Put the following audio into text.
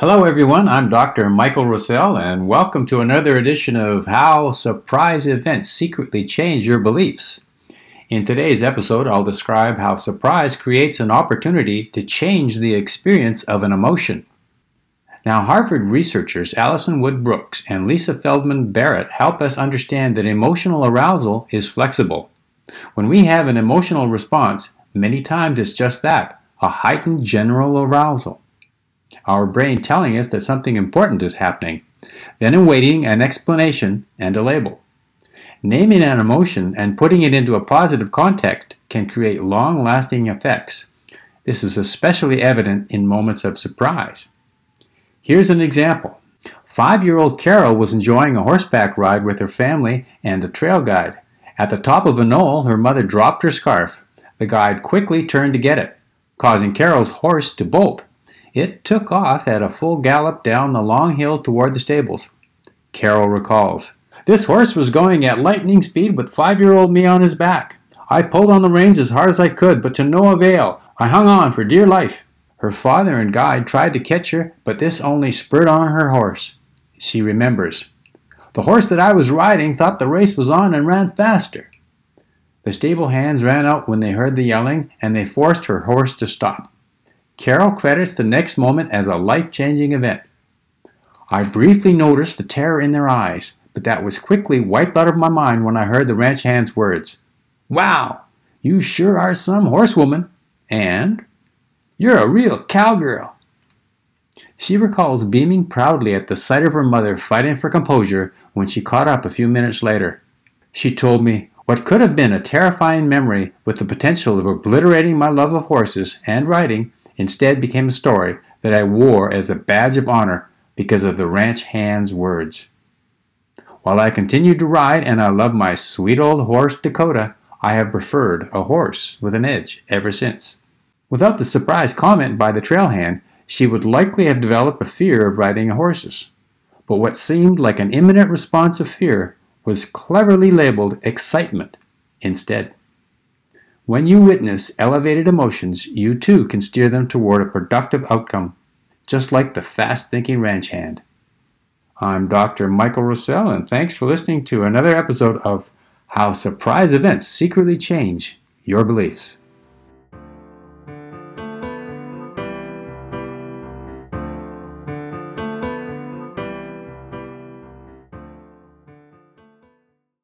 Hello, everyone. I'm Dr. Michael Russell, and welcome to another edition of How Surprise Events Secretly Change Your Beliefs. In today's episode, I'll describe how surprise creates an opportunity to change the experience of an emotion. Now, Harvard researchers Alison Wood Brooks and Lisa Feldman Barrett help us understand that emotional arousal is flexible. When we have an emotional response, many times it's just that a heightened general arousal our brain telling us that something important is happening, then awaiting an explanation and a label. Naming an emotion and putting it into a positive context can create long lasting effects. This is especially evident in moments of surprise. Here's an example. Five year old Carol was enjoying a horseback ride with her family and a trail guide. At the top of a knoll, her mother dropped her scarf. The guide quickly turned to get it, causing Carol's horse to bolt. It took off at a full gallop down the long hill toward the stables. Carol recalls. This horse was going at lightning speed with five year old me on his back. I pulled on the reins as hard as I could, but to no avail. I hung on for dear life. Her father and guide tried to catch her, but this only spurred on her horse. She remembers. The horse that I was riding thought the race was on and ran faster. The stable hands ran out when they heard the yelling, and they forced her horse to stop. Carol credits the next moment as a life changing event. I briefly noticed the terror in their eyes, but that was quickly wiped out of my mind when I heard the ranch hand's words Wow, you sure are some horsewoman, and you're a real cowgirl. She recalls beaming proudly at the sight of her mother fighting for composure when she caught up a few minutes later. She told me, what could have been a terrifying memory with the potential of obliterating my love of horses and riding instead became a story that I wore as a badge of honor because of the ranch hand's words. While I continued to ride and I love my sweet old horse Dakota, I have preferred a horse with an edge ever since. Without the surprise comment by the trail hand, she would likely have developed a fear of riding horses. But what seemed like an imminent response of fear was cleverly labeled excitement instead. When you witness elevated emotions, you too can steer them toward a productive outcome, just like the fast thinking ranch hand. I'm Dr. Michael Russell, and thanks for listening to another episode of How Surprise Events Secretly Change Your Beliefs.